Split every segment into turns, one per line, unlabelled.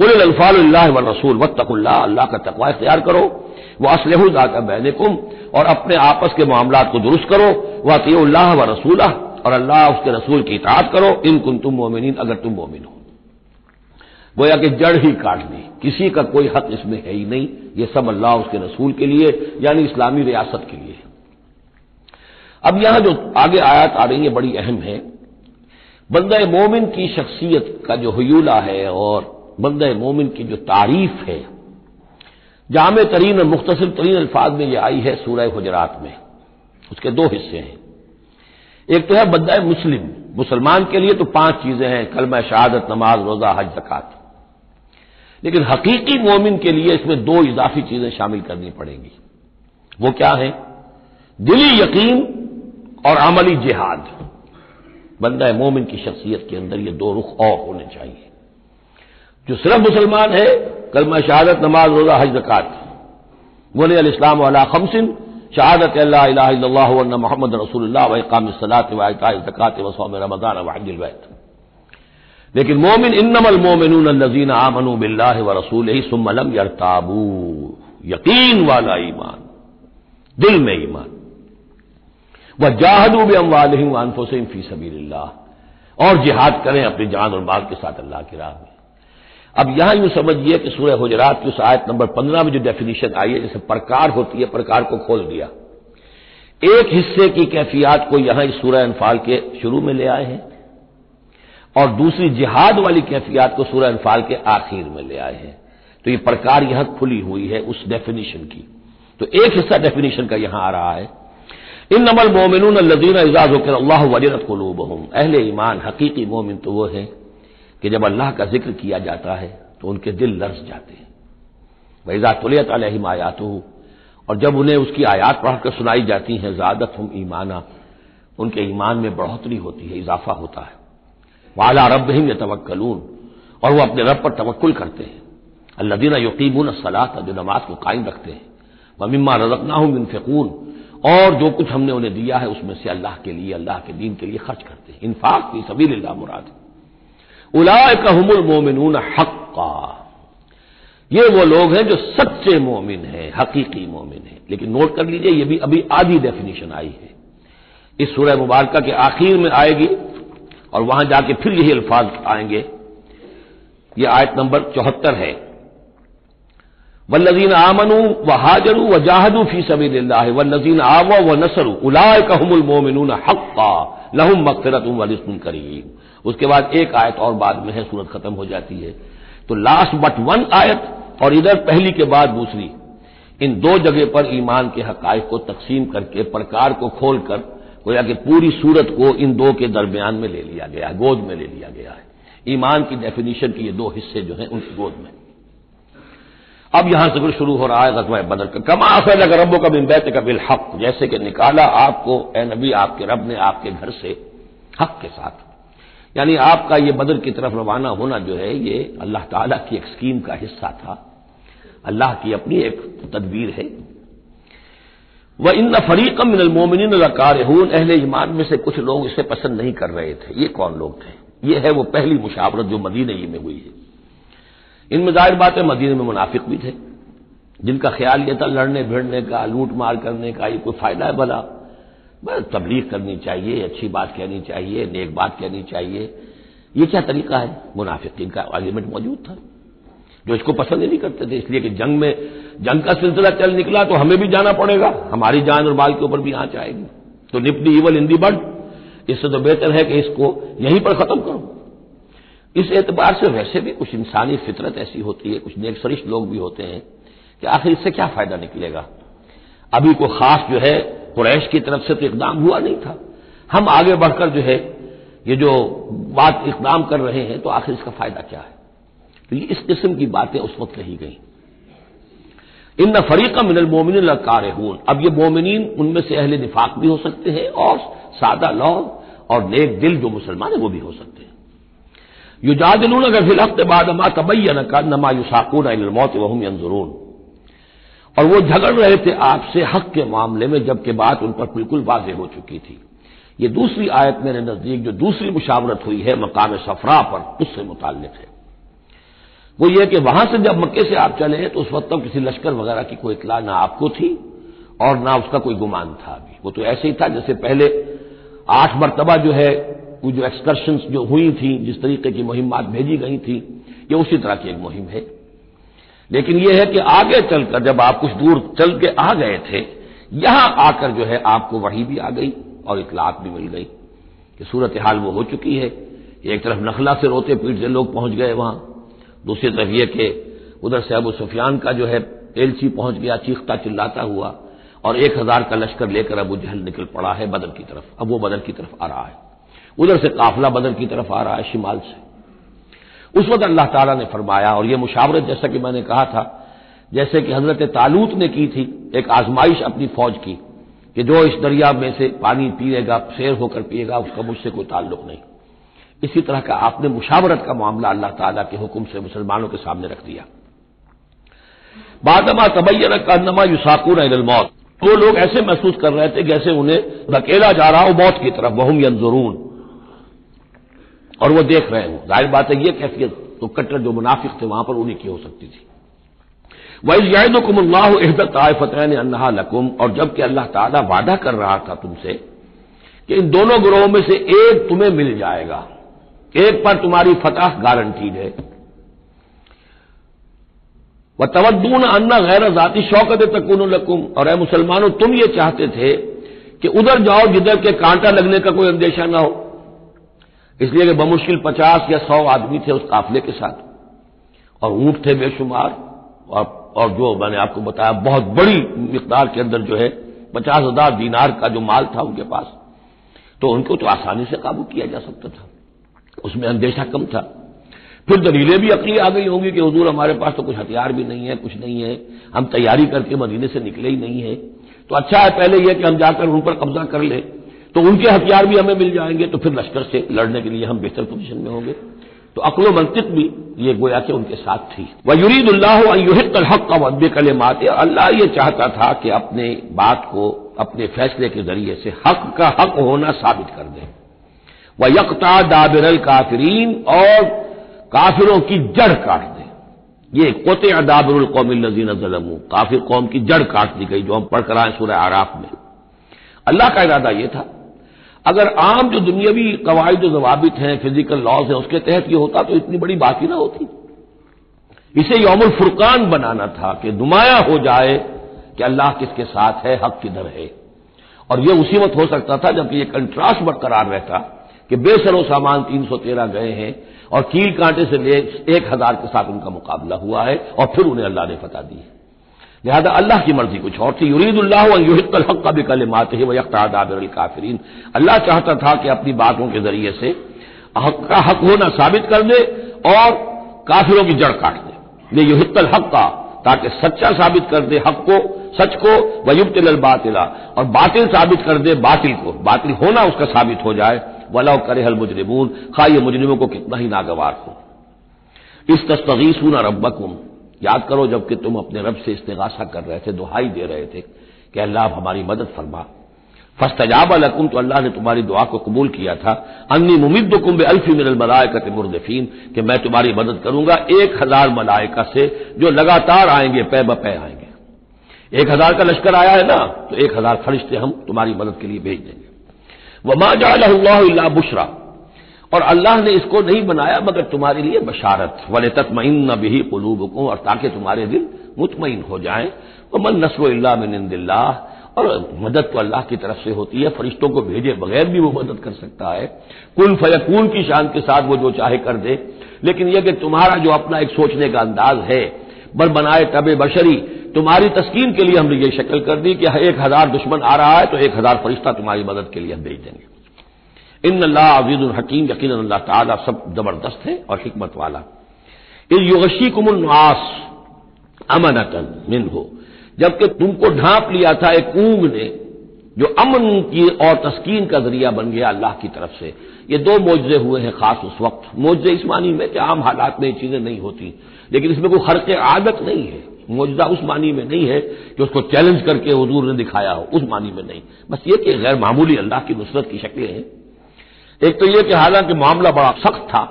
रसूल वत्तकुल्ला अल्लाह का तकवा इख्तियार करो वह असलहदा का बैनकुम और अपने आपस के मामला को दुरुस्त करो वह अतील्लाह व रसूल और अल्लाह उसके रसूल की इतात करो, इन कुन तुम मोमिन अगर तुम मोमिन हो। गोया कि जड़ ही काट दी, किसी का कोई हक इसमें है ही नहीं, ये सब अल्लाह उसके रसूल के लिए, यानी इस्लामी रियासत के लिए। अब यहाँ जो आगे आयात आ रही है, बड़ी अहम है। बंदा मोमिन की शख्सियत का जो हयूला है, और बंद मोमिन की जो तारीफ़ है, जाम तरीन और मुख्तर तरीन अल्फाज में यह आई है सूरह गुजरात में। उसके दो हिस्से हैं। एक तो है बंदा मुस्लिम, मुसलमान के लिए तो पाँच चीज़ें हैं, कलम शहादत, नमाज़, रोजा, हज, जक़ात। लेकिन हकीकी मोमिन के लिए इसमें दो इजाफी चीज़ें शामिल करनी पड़ेंगी। वो क्या है? दिली यकीन और अमली जिहाद। बंदा मोमिन की शख्सियत के अंदर ये दो रुख और होने चाहिए। जो सिर्फ़ मुसलमान है कलमा शहादत, नमाज़, रोजा, हज, जक़ात। बोले इस्लाम वाला खमसिन, शहादत अल्लाह मोहम्मद रसूल वकाम सलात वसौम रमज़ान वहदिलवैत लेकिन मोमिन, इन्नमल मोमिन नजीन आमनु बिल्ला व रसूल ही सुमलम यरताबू। यकीन वाला ईमान, दिल में ईमान। वह जाहदू भी अमवाल अनफुसम फ़ी सबीर और जिहाद करें अपनी जान और माल के साथ अल्लाह की राह में। अब यहाँ यूँ समझिए कि सूर्य गुजरात की उस आयत नंबर पंद्रह में जो डेफिनेशन आई है, जैसे प्रकार होती है, प्रकार को खोल दिया। एक हिस्से की कैफियत को यहाँ इस सूर्य अनफाल के शुरू में ले आए हैं और दूसरी जिहाद वाली कैफियत को सूर्य अनफाल के आखिर में ले आए हैं। तो ये प्रकार यहाँ खुली हुई है उस डेफिनेशन की। तो एक हिस्सा डेफिनेशन का यहाँ आ रहा है। इन नमल मोमिन लदीन एजाज होकर अल्लाह वजरत को लोब अहले ईमान, हकीकी मोमिन तो वो है। कि जब अल्लाह का ज़िक्र किया जाता है तो उनके दिल लर्ज जाते हैं। वैजा तुलियत अलहम आयात और जब उन्हें उसकी आयात पढ़कर सुनाई जाती हैं ज्यादत हम ईमाना, उनके ईमान में बढ़ोतरी होती है, इजाफा होता है। वाला रब हिम तवक्लून और वह अपने रब पर तवक्ल करते हैं। अल्लादीना यकीमून सलात, जो नमाज़ को कायम रखते हैं। ममिमा रजकना हूँ बिनफिकून और जो कुछ हमने उन्हें दिया है, उसमें से अल्लाह के लिए, अल्लाह के दीन के लिए खर्च करते हैं। इन्फाक की सबीर मुराद। है उलाय का हमल मोमिन का ये वो लोग हैं जो सच्चे मोमिन हैं, हकीकी मोमिन हैं। लेकिन नोट कर लीजिए, ये भी अभी आधी डेफिनेशन आई है। इस सूरह मुबारक के आखिर में आएगी और वहाँ जाके फिर यही अल्फाज आएँगे। ये आयत नंबर चौहत्तर है। वल्लजीन आमनु व हाजरू व जाहदू फ़ी सबी वल्लजीन आव व नसरू उलाय कहमुल मोमिन हक्का, लहुम मकफरत वलिस्म करीम। उसके बाद एक आयत और बाद में है, सूरत खत्म हो जाती है। तो लास्ट बट वन आयत और इधर पहली के बाद दूसरी। इन दो जगह पर ईमान के हकायक को तकसीम करके, प्रकार को खोलकर, गोया कि पूरी सूरत को इन दो के दरमियान में ले लिया गया है, गोद में ले लिया गया है। ईमान की डेफिनेशन के ये दो हिस्से जो हैं, उनकी गोद में। अब यहाँ फिर शुरू हो रहा है गजवा बदल का। कमा असल अगर रबों का बिनबैत का हक, जैसे कि निकाला आपको, ए नबी, आपके रब ने आपके घर से हक के साथ। यानी आपका ये बदर की तरफ़ रवाना होना जो है, ये अल्लाह ताला की एक स्कीम का हिस्सा था। अल्लाह की अपनी एक तदबीर है। वह इन फरीकम मिनल मोमिन लकार अहले ईमान में से कुछ लोग इसे पसंद नहीं कर रहे थे। ये कौन लोग थे? ये है वो पहली मुशावरत जो मदीने ही में हुई है। इनमें ज़ाहिर बात है मदीने में मुनाफिक भी थे, जिनका ख्याल यह था लड़ने भिड़ने का, लूट मार करने का, ये कोई फ़ायदा है भला? बस तबलीग करनी चाहिए, अच्छी बात कहनी चाहिए, नेक बात कहनी चाहिए। ये क्या तरीका है? मुनाफिकीन का आर्ग्यूमेंट मौजूद था, जो इसको पसंद ही नहीं करते थे, इसलिए कि जंग में, जंग का सिलसिला चल निकला तो हमें भी जाना पड़ेगा, हमारी जान और बाल के ऊपर भी आँच आएगी। तो निपटी इवल इन दी बड इससे तो बेहतर है कि इसको यहीं पर खत्म करो। इस एतबार से वैसे भी कुछ इंसानी फितरत ऐसी होती है, कुछ नेकसरिश लोग भी होते हैं कि आखिर इससे क्या फ़ायदा निकलेगा? अभी को खास जो है, कुरैश की तरफ़ से तो इकदाम हुआ नहीं था। हम आगे बढ़कर जो है, ये जो बात इकदाम कर रहे हैं तो आखिर इसका फ़ायदा क्या है? तो ये इस किस्म की बातें उस वक्त कही गई। इन न फरीका मिनल मोमिन कारहून। अब ये मोमिन उनमें से अहले निफाक भी हो सकते हैं और सादा लौ और नेक दिल जो मुसलमान है, वो भी हो सकते हैं। युजादिलून अगर फिलहफ्त बाद मा तबैन का नमा युसाकून मौत वहम यंजरून और वो झगड़ रहे थे आपसे हक के मामले में जबकि बात उन पर बिल्कुल वाजे हो चुकी थी ये दूसरी आयत मेरे नज़दीक जो दूसरी मुशावरत हुई है मकाम सफरा पर उससे मुतल है वो ये कि वहाँ से जब मक्के से आप चले तो उस वक्त तक किसी लश्कर वगैरह की कोई इतला ना आपको थी और ना उसका कोई गुमान था अभी वो तो ऐसे ही था जैसे पहले आठ मरतबा जो है वो जो एक्सकर्शन जो हुई थी, जिस तरीके की मुहिमात भेजी गई थी, ये उसी तरह की एक मुहिम है। लेकिन यह है कि आगे चलकर जब आप कुछ दूर चल के आ गए थे, यहाँ आकर जो है आपको वही भी आ गई और इतलाक भी मिल गई कि सूरत हाल वो हो चुकी है। एक तरफ़ नखला से रोते पीटते लोग पहुँच गए वहाँ। दूसरी तरफ़ यह कि उधर से अबू सुफियान का जो है एलची पहुँच गया, चीखता चिल्लाता हुआ और एक हज़ार का लश्कर लेकर अबू जहल निकल पड़ा है बदर की तरफ़। अब वो बदर की तरफ़ आ रहा है। उधर से काफिला बदर की तरफ़ आ रहा है शिमाल से। उस वक्त अल्लाह ताला ने फरमाया, और यह मुशावरत जैसा कि मैंने कहा था, जैसे कि हज़रत तालूत ने की थी, एक आजमाइश अपनी फौज की, कि जो इस दरिया में से पानी पिएगा, शेर होकर पिएगा, उसका मुझसे कोई ताल्लुक नहीं। इसी तरह का आपने मुशावरत का मामला अल्लाह ताला के हुक्म से मुसलमानों के सामने रख दिया। बादमा तबैन कन्नमा युसाकून मौत। वो लोग ऐसे महसूस कर रहे थे जैसे उन्हें धकेला जा रहा हो मौत की तरफ़ बहुम यंजरून। और वो देख रहे हो ज़ाहिर बात है ये कैफियत तो कट्टर जो मुनाफिक थे, वहाँ पर उन्हीं की हो सकती थी। वही यादुकुमल्लाह एहदत आयफतैन अन्ना लकुम, और जबकि अल्लाह ताला वादा कर रहा था तुमसे कि इन दोनों ग्रोहों में से एक तुम्हें मिल जाएगा। एक पर तुम्हारी फतह गारंटीड है। वह तवद्दून अन्ना गैर जाती शौकत तकुन लकुम, और ए मुसलमानों, तुम ये चाहते थे कि उधर जाओ जिधर के कांटा लगने का कोई अंदेशा ना हो। इसलिए कि बमुश्किल पचास या सौ आदमी थे उस काफिले के साथ। और ऊँट थे बेशुमार। और, और जो मैंने आपको बताया बहुत बड़ी मकदार के अंदर जो है पचास हज़ार दीनार का जो माल था उनके पास। तो उनको तो आसानी से काबू किया जा सकता था। उसमें अंदेशा कम था। फिर दलीलें भी अकली आ गई होंगी कि हजूर हमारे पास तो कुछ हथियार भी नहीं है कुछ नहीं है। हम तैयारी करके मदीने से निकले ही नहीं है। तो अच्छा है पहले यह कि हम जाकर उन पर कब्जा कर लें। तो उनके हथियार भी हमें मिल जाएँगे तो फिर लश्कर से लड़ने के लिए हम बेहतर पोजीशन में होंगे। तो अकलो मंतिक भी ये गोया के उनके साथ थी। वह हक का वद्य कले माते अल्लाह ये चाहता था कि अपने बात को अपने फैसले के ज़रिए से हक का हक होना साबित कर दें। वह यकता दाबिरल काफरीन, और काफिरों की जड़ काट दे। ये कोते अदाबरुल कौमिल नजीन जलमू, काफिर कौम की जड़ काट दी गई, जो हम पढ़कर आए सूर्य आराफ में। अल्लाह का इरादा यह था अगर आम जो दुनियावी कवायद जवाबित हैं फ़िज़िकल लॉज हैं, उसके तहत यह होता तो इतनी बड़ी बात ही ना होती। इसे यौमुल फुरकान बनाना था कि नुमाया हो जाए कि अल्लाह किसके साथ है, हक किधर है। और यह उसी वक्त हो सकता था जबकि यह कंट्रास्ट बरकरार रहता कि बेसरो सामान तीन सौ तेरह गए हैं और कील कांटे से ले एक हज़ार के साथ उनका मुकाबला हुआ है और फिर उन्हें अल्लाह ने फतह दी है। लिहाजा अल्लाह की मर्ज़ी, कुछ और थी। युरीदुल्लाहिकल हक का भी कल माते है वह यकतादाबिर काफरीन अल्लाह चाहता था कि अपनी बातों के ज़रिए से हक का हक होना साबित कर दे और काफिरों की जड़ काट दे। ये युहिकल हक का ताकि सच्चा साबित कर दे हक को, सच को वयुबतिल बातिला। और बातिल साबित कर दे बातिल को। बातिल होना उसका साबित हो जाए। वलाउ करे हल मुजरिमून, खा ये मुजरिमों को कितना ही नागवार हो। इस तस्तगीसूना रब्बकुम। याद करो जबकि तुम अपने रब से इस्तेगासा कर रहे थे, दुहाई दे रहे थे कि अल्लाह हमारी मदद फरमा। फस्तजाब लकुम तो अल्लाह ने तुम्हारी दुआ को कबूल किया था। अन्नी मुमिद कुंभ अल्फी मिनल मलायकत मुर्दफीन, कि मैं तुम्हारी मदद करूँगा एक हज़ार मलायका से जो लगातार आएँगे, पै ब पै आएँगे। एक हज़ार का लश्कर आया है ना तो एक हज़ार फरिश्ते हम तुम्हारी मदद के लिए भेज देंगे। वमा जाल्ला बुशरा और अल्लाह ने इसको नहीं बनाया, मगर तुम्हारे लिए बशारत। वले तत्मिन भी कुलूब को और ताकि तुम्हारे दिल मुतमिन हो जाए। और मन नसर मिनदिल्ला और मदद तो अल्लाह की तरफ़ से होती है, फरिश्तों को भेजे बगैर भी वो मदद कर सकता है। कुल फयकून की शान के साथ वो जो चाहे कर दे। लेकिन यह कि तुम्हारा जो अपना एक सोचने का अंदाज है बल बनाए तब बशरी, तुम्हारी तस्कीन के लिए हमने ये शक्ल कर दी कि एक हज़ार दुश्मन आ रहा है तो एक हज़ार फरिश्ता तुम्हारी मदद के लिए हम भेज देंगे। इन अल्लाह अज़ीज़ हकीम यकीन अल्लाह ताला सब ज़बरदस्त है और हिकमत वाला। इन योशी कुमनास अमनतन मिन हो जबकि तुमको ढांप लिया था एक ऊंग ने, जो अमन की और तस्कीन का ज़रिया बन गया अल्लाह की तरफ़ से। ये दो मोजे हुए हैं खास उस वक्त। मोजे इस मानी में कि आम हालात में ये चीज़ें नहीं होती। लेकिन इसमें कोई हर आदत नहीं है। मौजदा उस मानी में नहीं है कि उसको चैलेंज करके हजूर ने दिखाया हो। उस मानी में नहीं। बस ये कि गैर मामूली अल्लाह की नुसरत की शक्लें हैं। एक तो यह कि हालाँकि मामला बड़ा सख्त था,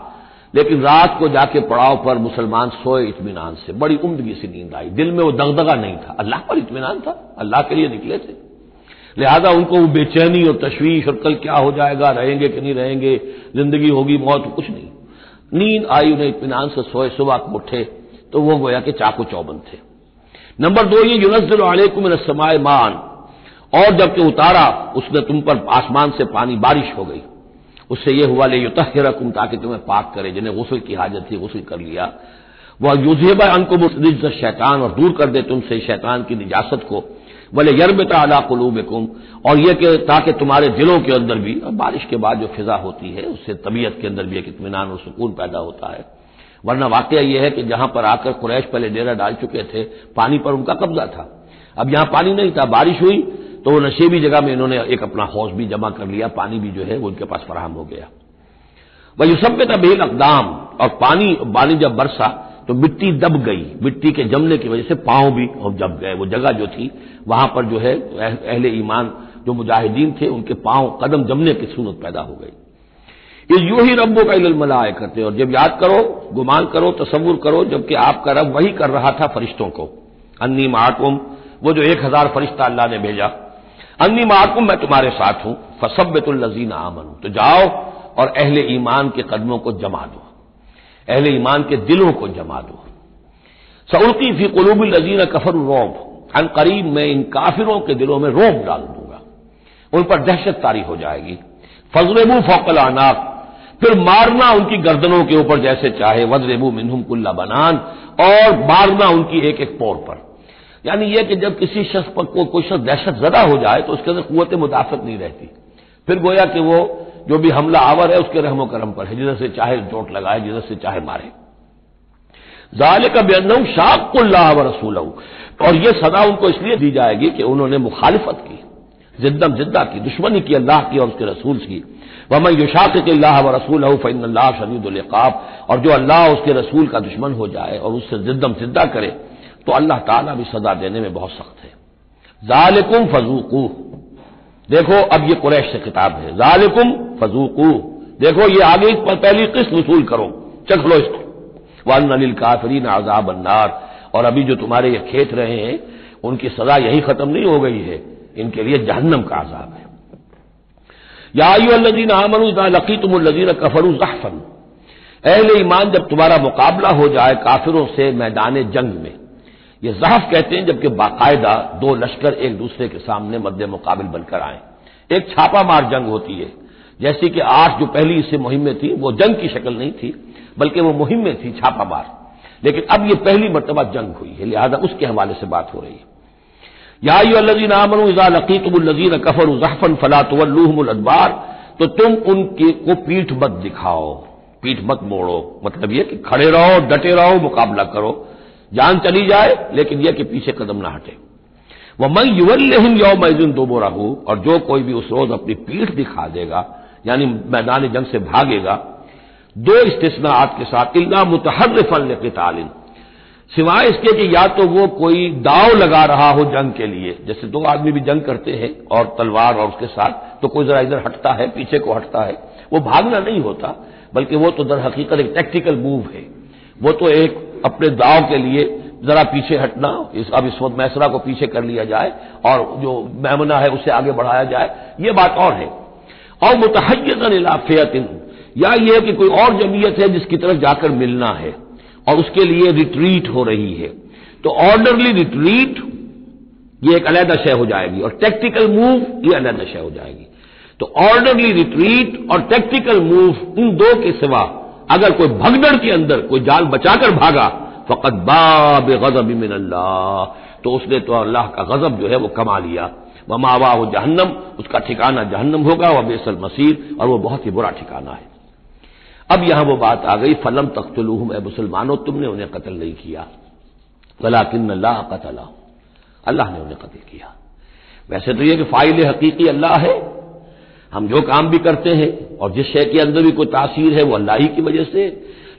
लेकिन रात को जाके पड़ाव पर मुसलमान सोए इतमान से। बड़ी उमदगी से नींद आई। दिल में वो दगदगा नहीं था। अल्लाह पर इतमान था। अल्लाह के लिए निकले थे। लिहाजा उनको वो बेचैनी और तशवीश और कल क्या हो जाएगा, रहेंगे कि नहीं रहेंगे, ज़िंदगी होगी मौत कुछ नहीं। नींद आई उन्हें इतमान से सोए। सुबह उठे तो वो गोया कि चाकू चौबंद थे। नंबर दो, ये अलैकुम समाय मान। और जबकि उतारा, उसने तुम पर आसमान से पानी, बारिश हो गई। उससे यह हुआ, ले युतरकुम ताकि तुम्हें पाक करे, जिन्हें गसल की हाजत थी, गसल कर लिया। वह युजेबा अनकुम शैतान और दूर कर दे तुमसे शैतान की निजात को। बोले यरबता अला कुलूबकुम और यह कि, ताकि तुम्हारे दिलों के अंदर भी बारिश के बाद जो फिजा होती है, उससे तबीयत के अंदर भी एक इतमान और सुकून पैदा होता है। वरना वाकया यह है कि जहाँ पर आकर कुरैश पहले डेरा डाल चुके थे, पानी पर उनका कब्जा था। अब यहाँ पानी नहीं था, बारिश हुई तो वो नशेबी जगह में इन्होंने एक अपना हौस भी जमा कर लिया, पानी भी जो है वो उनके पास फराहम हो गया। वह युसब में बेल अकदाम, और पानी पानी जब बरसा तो मिट्टी दब गई, मिट्टी के जमने की वजह से पाँव भी जब गए। वो जगह जो थी, वहाँ पर जो है अहले ईमान जो मुजाहिदीन थे, उनके पाँव कदम जमने की सूरत पैदा हो गई। ये यूँ ही रब्बों का इलमला आए करते और जब याद करो, गुमान करो तस्वुर करो, जबकि आपका रब वही कर रहा था फरिश्तों को। अन्नी माकुम वो जो एक हज़ार फरिश्ता अल्लाह ने भेजा अन्नी माकुम मैं तुम्हारे साथ हूँ। फसब्बतुल्लजीन आमन। तो जाओ और अहले ईमान के कदमों को जमा दो। अहले ईमान के दिलों को जमा दो। सऊकी फ़ी कलूबिल लजीन कफर रोब। अन करीब मैं इन काफिरों के दिलों में रोब डाल दूँगा। उन पर दहशत तारी हो जाएगी। फजरेबू फौकल अनाक फिर मारना उनकी गर्दनों के ऊपर जैसे चाहे। वजरेबू मिनहुम कुल्ला बनान। और मारना उनकी एक एक पौर पर। यानी यह कि जब किसी शख्स पर को कोई शख्स दहशत जदा हो जाए तो उसके अंदर कुत मुदाफत नहीं रहती। फिर गोया कि वो जो भी हमला आवर है, उसके रहमो करम पर है, जिधर से चाहे चोट लगाए, जिधर से चाहे मारे। जाले का बेअन शाकुल्लाह व रसूल और यह सदा उनको इसलिए दी जाएगी कि उन्होंने मुखालिफत की जिद्दम जिद्दा की, दुश्मनी की, अल्लाह की और उसके रसूल की। वह युशाक अल्लाह व रसूल फ़ैन अल्लाह शनीदुल्क़ाब और जो अल्लाह उसके रसूल का दुश्मन हो जाए और उससे जिद्दम जिद्दा करे तो अल्लाह ताला भी सजा देने में बहुत सख्त है। जालिकुम फजूकू। देखो, अब ये कुरैश से किताब है। जालिकुम फजूकू। देखो, ये आगे पहली किस्त वसूल करो। चख लो इसको। वन अनिल काफरीन आजाब अन्नार और अभी जो तुम्हारे ये खेत रहे हैं, उनकी सजा यही खत्म नहीं हो गई है। इनके लिए जहन्नम का आजाब है। याजीन आमन लकी तुम लजीन कफरू जहफन। अहले ईमान जब तुम्हारा मुकाबला हो जाए काफिरों से मैदान जंग में ये जहफ कहते हैं, जबकि बाकायदा दो लश्कर एक दूसरे के सामने मद्द मुकाबिल बनकर आए। एक छापा मार जंग होती है। जैसी कि आठ जो पहली इससे मुहिमें थी, वो जंग की शक्ल नहीं थी, बल्कि वो मुहिमें थी छापा मार। लेकिन अब ये पहली मरतबा जंग हुई है, लिहाजा उसके हवाले से बात हो रही है। याजीन आमन इजा लकीतुल्लजीन कफर जहफन फला तवल्लूहमदबार तो तुम उनके को पीठ मत दिखाओ, पीठ मत मोड़ो। मतलब यह कि खड़े रहो, डटे रहो, मुकाबला करो। जान चली जाए, लेकिन यह कि पीछे कदम ना हटे। वह मैं युवल्लहिम यौम मैजुन दोबो रहू और जो कोई भी उस रोज अपनी पीठ दिखा देगा, यानी मैदान जंग से भागेगा, दो इस्तेसनात के साथ, इल्ला मुतहरफल तालिन सिवाय इसके कि या तो वो कोई दाव लगा रहा हो जंग के लिए, जैसे दो आदमी भी जंग करते हैं, और तलवार और उसके साथ तो कोई जरा इधर हटता है, पीछे को हटता है। वो भागना नहीं होता, बल्कि वो तो दर हकीकत एक टेक्टिकल मूव है। वो तो एक अपने दाव के लिए जरा पीछे हटना, इस अब इस वक्त मैसरा को पीछे कर लिया जाए और जो मैमना है उसे आगे बढ़ाया जाए, ये बात और है। और मुतहजन इलाफियतिन या यह कि कोई और जमीयत है जिसकी तरफ़ जाकर मिलना है और उसके लिए रिट्रीट हो रही है। तो ऑर्डरली रिट्रीट ये एक अलहदा शय हो जाएगी और टेक्टिकल मूव ये अलहदा शय हो जाएगी। तो ऑर्डरली रिट्रीट और टेक्टिकल मूव इन दो के सिवा अगर कोई भगदड़ के अंदर कोई जाल बचाकर भागा, फकत बाब गजब मिन अल्लाह तो उसने तो अल्लाह का गजब जो है वो कमा लिया। वह मावा हो जहन्नम, उसका ठिकाना जहन्नम होगा वह बेसल मसीर, और वह बहुत ही बुरा ठिकाना है। अब यहाँ वो बात आ गई, फलम तख्तलूहम ए मुसलमानों, तुमने उन्हें कत्ल नहीं किया। वलाकिन अल्लाह कतला, अल्लाह ने उन्हें कत्ल किया। वैसे तो यह कि फ़ाइल हकीकी अल्लाह है हम जो काम भी करते हैं, और जिस शय के अंदर भी कोई तासीर है, वो अल्लाह ही की वजह से,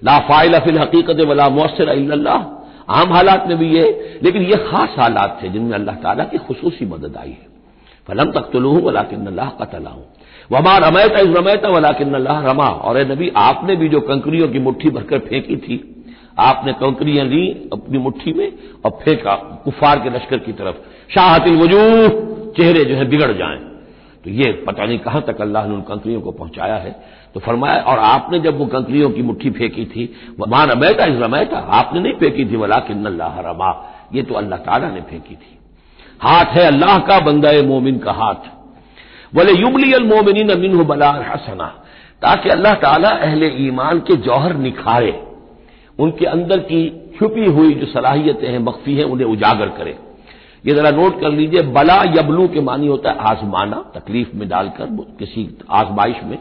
ला फ़ाइल फिल हकीकत वला मौसर अल्लाह आम हालात में भी ये, लेकिन ये खास हालात थे जिनमें अल्लाह ताला की खसूसी मदद आई है। फलम तक तो लूँ वला किन अल्लाह कतला हूँ वमा रमैता रमैता वला किन अल्लाह रमा। और नबी, आपने भी जो कंकरियों की मुट्ठी भरकर फेंकी थी, आपने कंकरियाँ ली अपनी मुट्ठी में और फेंका, कुफार के लश्कर की तरफ़। शाहतिल वजूह, चेहरे जो है बिगड़ जाएँ। तो ये पता नहीं कहाँ तक अल्लाह ने उन कंकरियों को पहुँचाया है। तो फरमाया, और आपने जब वो कंकरियों की मुट्ठी फेंकी थी माँ रमैता इस रमैता आपने नहीं फेंकी थी वला अल्लाह रमा ये तो अल्लाह ताला ने फेंकी थी। हाथ है अल्लाह का, बंदा मोमिन का हाथ। बोले युबली अल मोमिन अमिन बला हसना, ताकि अल्लाह ताला अहले ईमान के जौहर निखारे, उनके अंदर की छुपी हुई जो सलाहियतें हैं, मख्फी हैं, उन्हें उजागर करे। ये जरा नोट कर लीजिए, बला यबलू के मानी होता है आजमाना, तकलीफ़ में डालकर, किसी आजमाइश में।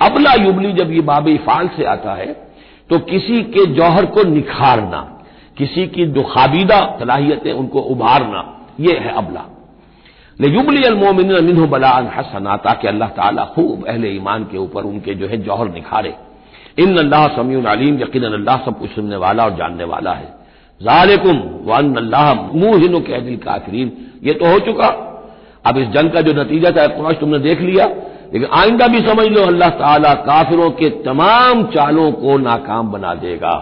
अबला युबली जब ये बाब इफाल से आता है तो किसी के जौहर को निखारना, किसी की जो खाबीदा सलाहियतें उनको उभारना, ये है अबला। ले युबली अलमोमिन मिन बलान हसना, ताकि अल्लाह ताला खूब अहले ईमान के ऊपर उनके जो है जौहर निखारे। इन अल्लाह समी अलीम यकीन अल्लाह सब कुछ सुनने वाला और जानने वाला है। जालिकुम वन अल्लाह मुहिन के काफरीन। ये तो हो चुका। अब इस जंग का जो नतीजा था कुछ तुमने देख लिया। लेकिन आइंदा भी समझ लो, अल्लाह ताला काफिरों के तमाम चालों को नाकाम बना देगा।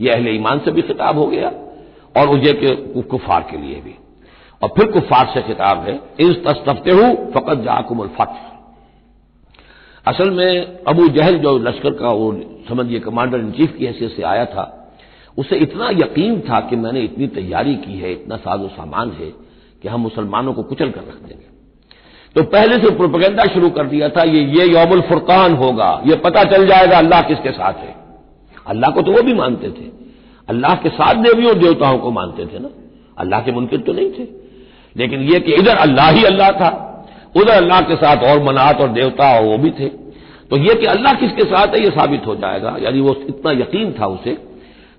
यह अहले ईमान से भी खिताब हो गया, और उजे के कुफार के लिए भी। और फिर कुफार से खिताब है इस तस्तफते हूँ फकत जाकुम फत। असल में अबू जहल जो लश्कर का वो समझिए कमांडर इन चीफ की हैसियत से आया था उसे इतना यकीन था कि मैंने इतनी तैयारी की है, इतना साजो सामान है कि हम मुसलमानों को कुचल कर रख देंगे। तो पहले से प्रोपगेंडा शुरू कर दिया था, ये ये यौमुल फुरकान होगा, ये पता चल जाएगा अल्लाह किसके साथ है। अल्लाह को तो वो भी मानते थे। अल्लाह के साथ देवियों देवताओं को मानते थे ना। अल्लाह के मुनकर तो नहीं थे। लेकिन यह कि इधर अल्लाह ही अल्लाह था, उधर अल्लाह के साथ और मनात और देवता और वो भी थे। तो यह कि अल्लाह किसके साथ है यह साबित हो जाएगा। यानी वो इतना यकीन था उसे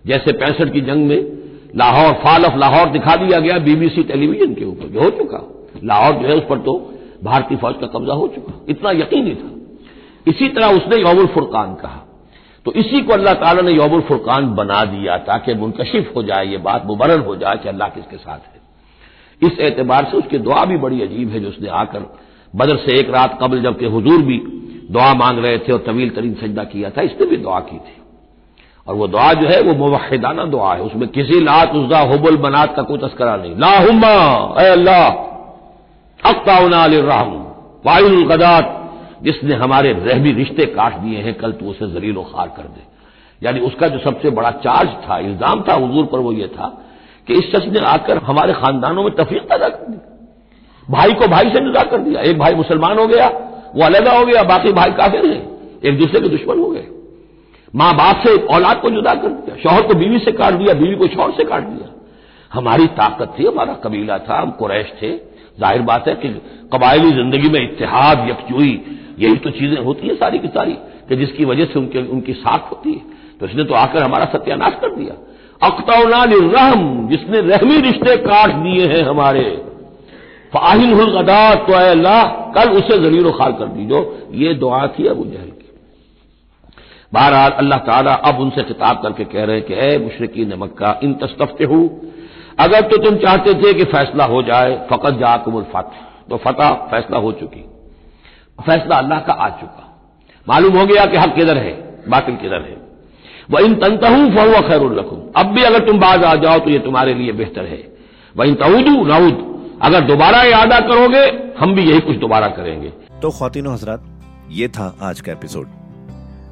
जैसे पैंसठ की जंग में लाहौर, फाल ऑफ़ लाहौर दिखा दिया गया बीबीसी टेलीविज़न के ऊपर, जो हो चुका। लाहौर जो है उस पर तो भारतीय फौज का कब्जा हो चुका। इतना यकीन ही था। इसी तरह उसने यौमुल फुरकान कहा। तो इसी को अल्लाह ताला ने यौमुल फुरकान बना दिया ताकि मुनकशिफ हो जाए ये बात, मुबरर हो जाए कि अल्लाह किसके साथ है। इस एतबार से उसकी दुआ भी बड़ी अजीब है, जो उसने आकर बदर से एक रात कबल जबकि हजूर भी दुआ मांग रहे थे और तवील तरीन सजदा किया था, इसने भी दुआ की थी। और वो दुआ जो है, वो मुवाहिदाना दुआ है। उसमें किसी लात उज्जा हुबुल बनात का कोई तस्करा नहीं। लाहुम्मा अल्लाह वायुल गदात, जिसने हमारे रहबी रिश्ते काट दिए हैं, कल तो उसे जलील खार कर दे। यानी उसका जो सबसे बड़ा चार्ज था, इल्ज़ाम था हजूर पर, वो ये था कि इस शख्स ने आकर हमारे खानदानों में तफरीक पैदा कर दी। भाई को भाई से जुदा कर दिया। एक भाई मुसलमान हो गया, वो अलगा हो गया, बाकी भाई काफिर हैं। एक दूसरे के दुश्मन हो गए। माँ बाप से औलाद को जुदा कर दिया, शौहर को बीवी से काट दिया, बीवी को शौहर से काट दिया। हमारी ताकत थी, हमारा कबीला था, हम कुरैश थे। ज़ाहिर बात है कि कबायली ज़िंदगी में इतिहाद यकजुई, यही तो चीज़ें होती हैं सारी की सारी, कि जिसकी वजह से उनके, उनकी साख होती है। तो इसने तो आकर हमारा सत्यानाश कर दिया। अख्तौनाल रहम जिसने रहमी रिश्ते काट दिए हैं हमारे। फाहिल गदात तो अल्लाह, कल उसे जलील खाल कर दीजो। ये दुआ थी अबू जहल। बहरहाल अल्लाह ताला अब उनसे खिताब करके कह रहे हैं कि, ए मुशरकी ने मक्का, इन तस्तफते हूँ अगर तो तुम चाहते थे कि फैसला हो जाए फकत जा कुमुल फतह तो फतह, फैसला हो चुकी। फैसला अल्लाह का आ चुका। मालूम हो गया कि हक किधर है, बातिल किधर है। वह इन तनतहू फहुआ खैर रखूँ अब भी अगर तुम बाज आ जाओ तो ये तुम्हारे लिए बेहतर है। वह इन तऊदू नाउद अगर दोबारा यादा करोगे, हम भी यही कुछ दोबारा करेंगे।
तो खातिन हजरात, ये था आज का एपिसोड।